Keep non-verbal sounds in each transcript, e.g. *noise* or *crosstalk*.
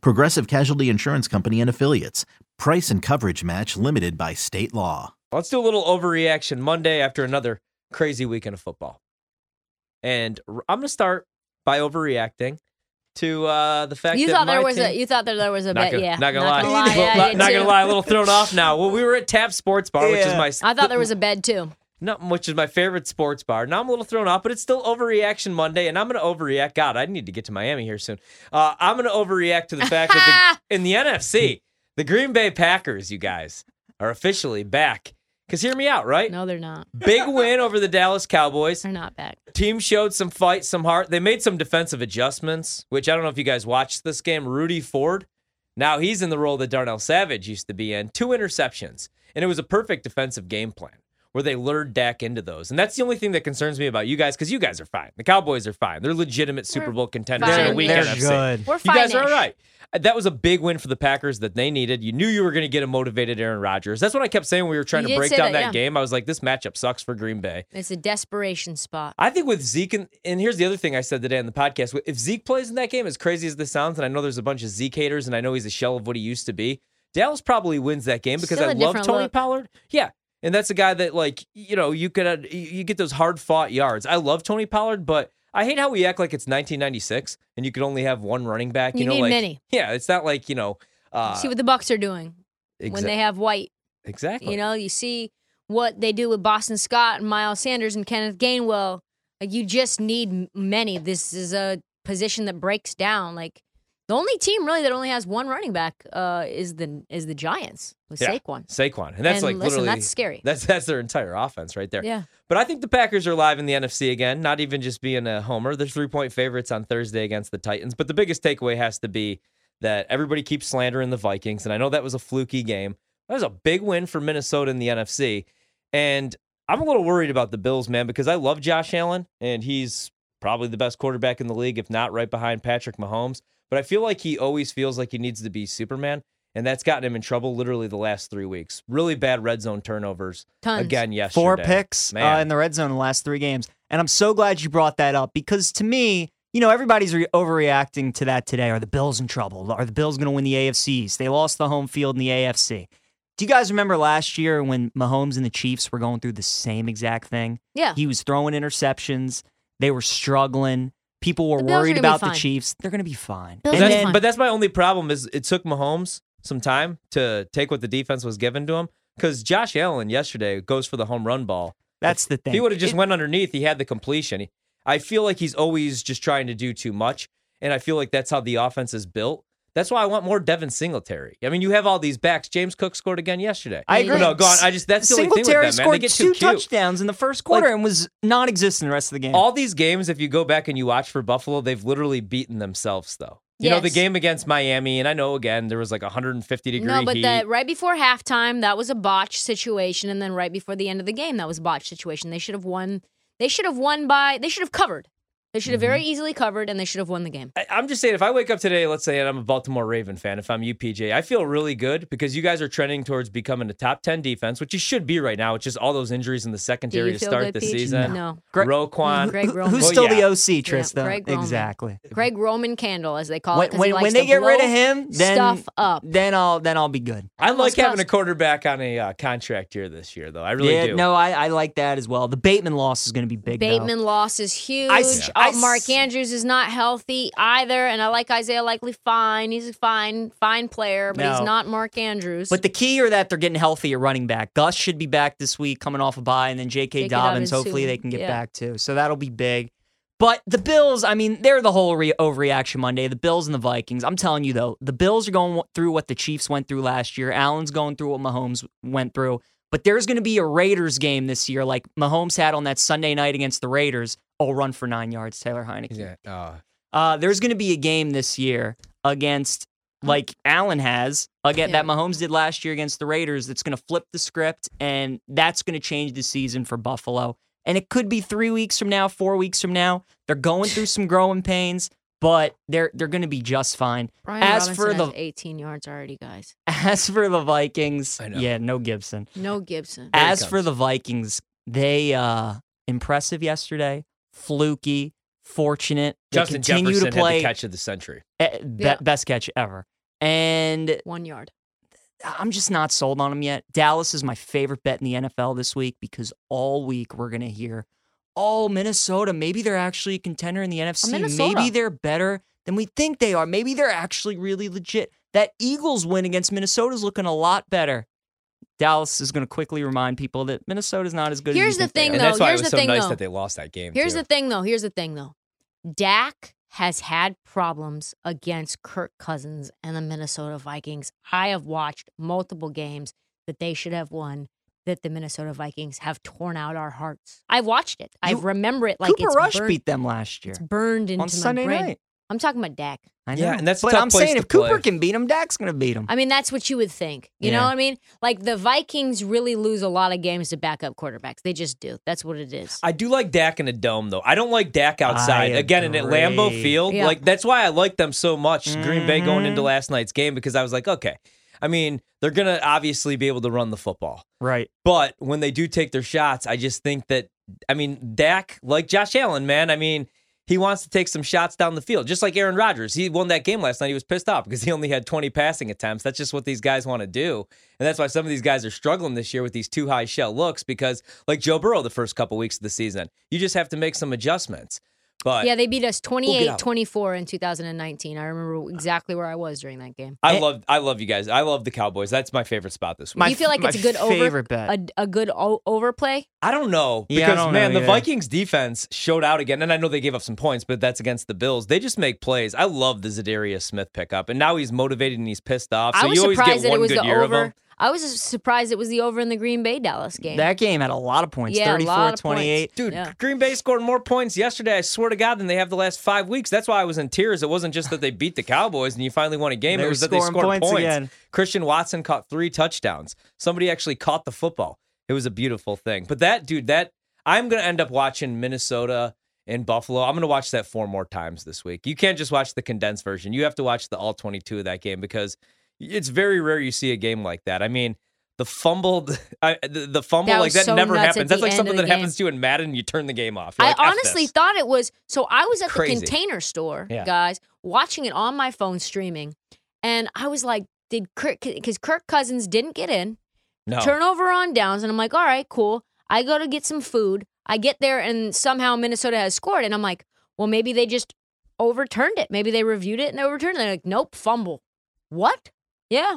Progressive Casualty Insurance Company and Affiliates. Price and coverage match limited by state law. Let's do a little overreaction Monday after another crazy weekend of football. And I'm going to start by overreacting to uh, the fact You that thought there was team- a you thought that there was a not bet, gonna, yeah. not gonna lie, lie, Well, yeah, not, you not gonna lie, a little thrown off now. Well, we were at Tap Sports Bar, which is my I thought there was a bed too. No, which is my favorite sports bar. Now I'm a little thrown off, but it's still overreaction Monday, and I'm going to overreact. God, I need to get to Miami here soon. Uh, I'm going to overreact to the fact that the, *laughs* in the NFC, the Green Bay Packers, you guys, are officially back. Because hear me out, right? No, they're not. *laughs* Big win over the Dallas Cowboys. They're not back. Team showed some fight, some heart. They made some defensive adjustments, which I don't know if you guys watched this game. Rudy Ford, now he's in the role that Darnell Savage used to be in. Two interceptions, and it was a perfect defensive game plan where they lured Dak into those. And that's the only thing that concerns me about you guys because you guys are fine. The Cowboys are fine. They're legitimate Super Bowl contenders in a fine-ish. They're NFC. good. We're You guys are all fine-ish. right. That was a big win for the Packers that they needed. You knew you were going to get a motivated Aaron Rodgers. That's what I kept saying when we were trying You to break down that, that yeah. game. I was like, this matchup sucks for Green Bay. It's a desperation spot. I think with Zeke, and, and here's the other thing I said today on the podcast: if Zeke plays in that game, as crazy as this sounds, and I know there's a bunch of Zeke haters, and I know he's a shell of what he used to be, Dallas probably wins that game because Still I a love Tony look. Pollard. Yeah, and that's a guy that like you know you could uh, you- get those hard fought yards. I love Tony Pollard, but I hate how we act like it's 1996 and you could only have one running back. You, You know, need like many. yeah, it's not like you know. Uh, see what the Bucks are doing when they have White. exactly. You know, you see what they do with Boston Scott and Miles Sanders and Kenneth Gainwell. Like you just need many. This is a position that breaks down. Like the only team really that only has one running back uh, is the is the Giants with Yeah. Saquon. Saquon, and that's And like listen, literally that's scary. That's that's their entire offense right there. Yeah. But I think the Packers are live in the NFC again, not even just being a homer. They're three point favorites on Thursday against the Titans. But the biggest takeaway has to be that everybody keeps slandering the Vikings. And I know that was a fluky game. That was a big win for Minnesota in the NFC. And I'm a little worried about the Bills, man, because I love Josh Allen and he's probably the best quarterback in the league, if not right behind Patrick Mahomes. But I feel like he always feels like he needs to be Superman. And that's gotten him in trouble literally the last three weeks. Really bad red zone turnovers Tons. again yesterday. Four picks uh, in the red zone in the last three games. And I'm so glad you brought that up because to me, you know, everybody's re- overreacting to that today. Are the Bills in trouble? Are the Bills going to win the AFCs? They lost the home field in the AFC. Do you guys remember last year when Mahomes and the Chiefs were going through the same exact thing? Yeah. He was throwing interceptions. They were struggling. People were The Bills are worried about the fine. Chiefs. They're going to be fine. Bills And That's- then- fine. but that's my only problem is it took Mahomes some time to take what the defense was given to him because Josh Allen yesterday goes for the home run ball. that's the If thing. he would have just It- went underneath, he had the completion. He- I feel like he's always just trying to do too much, and I feel like that's how the offense is built. That's why I want more Devin Singletary. I mean, you have all these backs. James Cook scored again yesterday. I agree. No, go on. I just that's the only thing with them, man. They scored get two cute. touchdowns in the first quarter and was non-existent the rest of the game. All these games, if you go back and you watch for Buffalo, they've literally beaten themselves, though. You know, the game against Miami, and I know again there was like 150 degree No, but heat. the, right before halftime, that was a botch situation, and then right before the end of the game, that was a botch situation. They should have won. They should have won by. They should have covered. They should have very Mm-hmm. easily covered, and they should have won the game. I, I'm just saying, if I wake up today, let's say, and I'm a Baltimore Raven fan, if I'm UPJ, I feel really good because you guys are trending towards becoming a top 10 defense, which you should be right now. It's just all those injuries in the secondary to start good, the Peach? season. No. Greg- Roquan. Greg Who- Roman. Who's Well, still yeah. the OC, Trista? Greg Roman. exactly. Greg Roman Candle, as they call When, it. 'cause when, when they get rid of him, then stuff up. then I'll then I'll be good. I like Almost having a quarterback on a uh, contract year this year, though. I really yeah, do. no, I, I like that as well. The Bateman loss is going to be big. though. Bateman loss is huge. I s- I Mark Andrews is not healthy either, and I like Isaiah Likely fine. He's a fine, fine player, but he's not Mark Andrews. But the key are that they're getting healthy at running back. Gus should be back this week, coming off a bye, and then J.K. Dobbins, hopefully, too. they can get Yeah. back too. So that'll be big. But the Bills, I mean, they're the whole re- overreaction Monday. The Bills and the Vikings. I'm telling you though, the Bills are going through what the Chiefs went through last year. Allen's going through what Mahomes went through. But there's going to be a Raiders game this year, like Mahomes had on that Sunday night against the Raiders. Run for nine yards, Taylor Heinicke. Yeah. Uh, Uh, there's going to be a game this year against like Allen has again Yeah. that Mahomes did last year against the Raiders. That's going to flip the script, and that's going to change the season for Buffalo. And it could be three weeks from now, four weeks from now. They're going through some growing pains, but they're they're going to be just fine. Brian As Robinson for has the 18 yards already, guys. *laughs* as for the Vikings, I know. yeah, no Gibson. No Gibson. Here As for the Vikings, they uh impressive yesterday, fluky, fortunate. They Justin continue Jefferson to play had the catch of the century. eh, be- Yeah. best catch ever. And One yard. I'm just not sold on them yet. Dallas is my favorite bet in the NFL this week because all week we're going to hear, oh, Minnesota, maybe they're actually a contender in the NFC. Minnesota. Maybe they're better than we think they are. Maybe they're actually really legit. That Eagles win against Minnesota is looking a lot better. Dallas is going to quickly remind people that Minnesota's not as good as Here's you the think thing, are. And though. that's why here's it was the so thing, nice though. that they lost that game. Here's too. the thing, though. Here's the thing, though. Dak has had problems against Kirk Cousins and the Minnesota Vikings. I have watched multiple games that they should have won. That the Minnesota Vikings have torn out our hearts. I've watched it. I You- remember it like Cooper it's Rush burned, beat them last year It's burned into on my Sunday brain. night. I'm talking about Dak. I know. Yeah, and that's a but tough I'm place saying to if Cooper play. can beat him, Dak's going to beat him. I mean, that's what you would think. You know what I mean? Like the Vikings really lose a lot of games to backup quarterbacks. They just do. That's what it is. I do like Dak in a dome, though. I don't like Dak outside. I Again, in at Lambeau. Field, Yeah. like that's why I like them so much. Green Bay going into Mhm. last night's game because I was like, okay. I mean, they're gonna obviously be able to run the football, right. but when they do take their shots, I just think that I mean, Dak, like Josh Allen, man. I mean, he wants to take some shots down the field, just like Aaron Rodgers. He won that game last night. He was pissed off because he only had 20 passing attempts. That's just what these guys want to do. And that's why some of these guys are struggling this year with these two high shell looks because, like Joe Burrow, the first couple weeks of the season, you just have to make some adjustments. But yeah, they beat us get 28 out. 24 in 2019. I remember exactly where I was during that game. I And- love I love you guys. I love the Cowboys. That's my favorite spot this week. My you feel like it's a good over bet. a, a good o- overplay? I don't know Yeah, because don't man, know the either. Vikings defense showed out again, and I know they gave up some points, but that's against the Bills. They just make plays. I love the Za'Darius Smith pickup, and now he's motivated and he's pissed off. So I was you always surprised get that one it was good the year of over. Him. I was surprised it was the over in the Green Bay Dallas game. That game had a lot of points. Yeah, a 34 lot of 28. points. Dude, Yeah. Green Bay scored more points yesterday, I swear to God, than they have the last five weeks. That's why I was in tears. It wasn't just that they beat the Cowboys and you finally won a game. It was that they scoring scored points points. again. Christian Watson caught three touchdowns. Somebody actually caught the football. It was a beautiful thing. But that, dude, that I'm going to end up watching Minnesota and Buffalo. I'm going to watch that four more times this week. You can't just watch the condensed version. You have to watch the all 22 of that game because it's very rare you see a game like that. I mean, the fumbled, *laughs* I, the, the fumble That like that so never happens. That's like something that game. happens to you in Madden. You turn the game off. You're I like, honestly this." thought it was so I was at Crazy. the container store, Yeah. guys, watching it on my phone streaming, and I was like, did Kirk because Kirk Cousins didn't get in, no. turnover on downs, and I'm like, all right, cool. I go to get some food. I get there and somehow Minnesota has scored, and I'm like, well, maybe they just overturned it. Maybe they reviewed it and overturned it. They're like, nope, fumble. What? Yeah,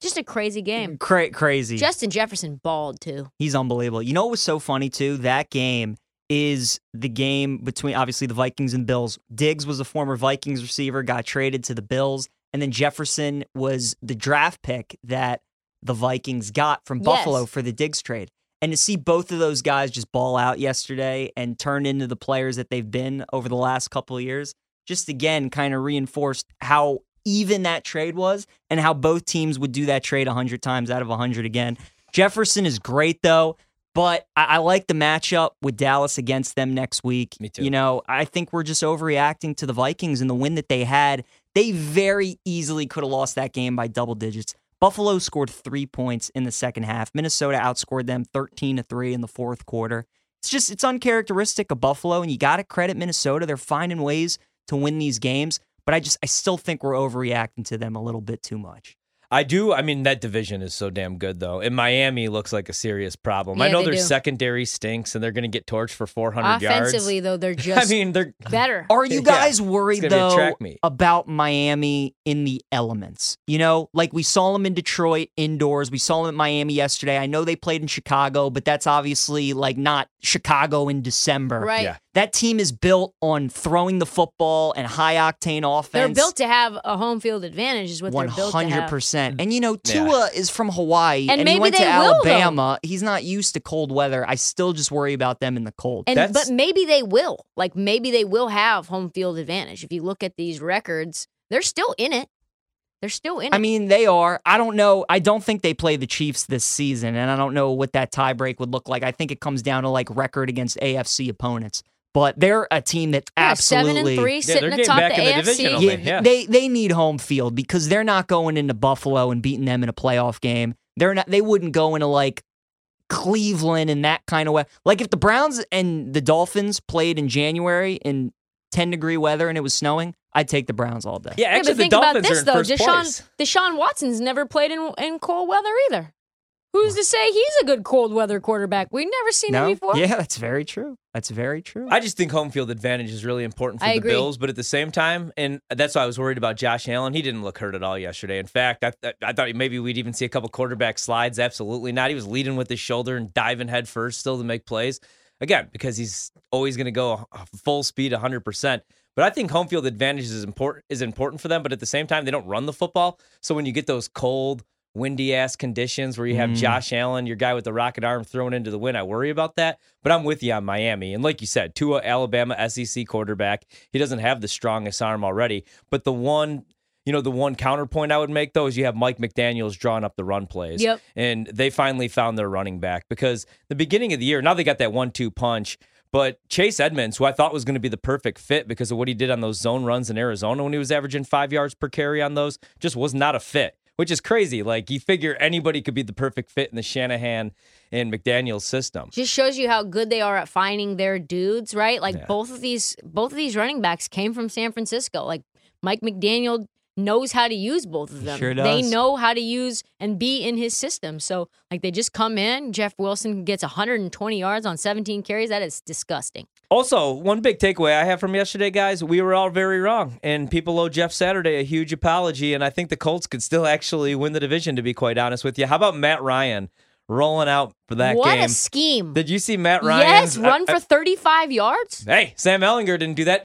just a crazy game. Mm, cra- crazy. Justin Jefferson balled too. He's unbelievable. You know what was so funny too? That game is the game between obviously the Vikings and Bills. Diggs was a former Vikings receiver, got traded to the Bills, and then Jefferson was the draft pick that the Vikings got from Yes. Buffalo for the Diggs trade. And to see both of those guys just ball out yesterday and turn into the players that they've been over the last couple of years, just again kind of reinforced how even that trade was and how both teams would do that trade 100 times out of 100 again. Jefferson is great though, but I, I like the matchup with Dallas against them next week. Me too. You know, I think we're just overreacting to the Vikings and the win that they had. They very easily could have lost that game by double digits. Buffalo scored three points in the second half. Minnesota outscored them 13 to 3 in the fourth quarter. It's just it's uncharacteristic of Buffalo, and you gotta credit Minnesota. They're finding ways to win these games, but I just I still think we're overreacting to them a little bit too much. I do. I mean, that division is so damn good, though. And Miami looks like a serious problem. I know they their do. secondary stinks, and they're going to get torched for 400 yards. Offensively, though, they're *laughs* just. I mean, they're *laughs* better. Are you *laughs* Yeah, guys worried gonna be a though about Miami in the elements? You know, like we saw them in Detroit indoors. We saw them at Miami yesterday. I know they played in Chicago, but that's obviously like not Chicago in December. Right. Yeah. That team is built on throwing the football and high octane offense. They're built to have a home field advantage, is what One they're built to hundred have. percent, and you know Yeah. Tua is from Hawaii, And he maybe went to they will. Alabama. He's not used to cold weather. I still just worry about them in the cold. And That's- but maybe they will. Like maybe they will have home field advantage. If you look at these records, they're still in it. They're still in. I mean, they are. I don't know. I don't think they play the Chiefs this season, and I don't know what that tiebreak would look like. I think it comes down to like record against AFC opponents. But they're a team that Yeah, absolutely seven and three, sitting they're getting atop back the in the AFC. Yeah, thing, yeah. they they need home field because they're not going into Buffalo and beating them in a playoff game. They're not. They wouldn't go into like Cleveland in that kind of way. Like if the Browns and the Dolphins played in January in ten degree weather and it was snowing, I'd take the Browns all day. Yeah, Yeah, actually, but the think Dolphins about this are in though. first Deshaun place. Deshaun Watson's never played in in cold weather either. Who's to say he's a good cold weather quarterback? We've never seen No, him before. yeah, that's very true. That's very true. I just think home field advantage is really important for I the agree. Bills, but at the same time, and that's why I was worried about Josh Allen. He didn't look hurt at all yesterday. In fact, I, I, I thought maybe we'd even see a couple quarterback slides. Absolutely not. He was leading with his shoulder and diving head first still to make plays. Again, because he's always going to go full speed 100%. But I think home field advantage is important is important for them, but at the same time, they don't run the football. So when you get those cold, windy ass conditions where you have Mm. Josh Allen, your guy with the rocket arm thrown into the wind, I worry about that. But I'm with you on Miami. And like you said, Tua Alabama SEC quarterback. He doesn't have the strongest arm already. But the one, you know, the one counterpoint I would make though is you have Mike McDaniels drawing up the run plays. Yep. And they finally found their running back because the beginning of the year, now they got that one two punch. But Chase Edmonds, who I thought was going to be the perfect fit because of what he did on those zone runs in Arizona when he was averaging five yards per carry on those, just was not a fit, which is crazy. Like you figure anybody could be the perfect fit in the Shanahan and McDaniel system. Just shows you how good they are at finding their dudes, right? Like Yeah. both of these both of these running backs came from San Francisco. Like Mike McDaniel knows how to use both of them. sure They know how to use and be in his system. So like they just come in, Jeff Wilson gets 120 yards on 17 carries. That is disgusting. Also, one big takeaway I have from yesterday, guys, we were all very wrong. And people owe Jeff Saturday a huge apology. And I think the Colts could still actually win the division, to be quite honest with you. How about Matt Ryan rolling out for that what game? a scheme. Did you see Matt Ryan? yes, uh, run for uh, 35 yards. Hey, Sam Ehlinger didn't do that.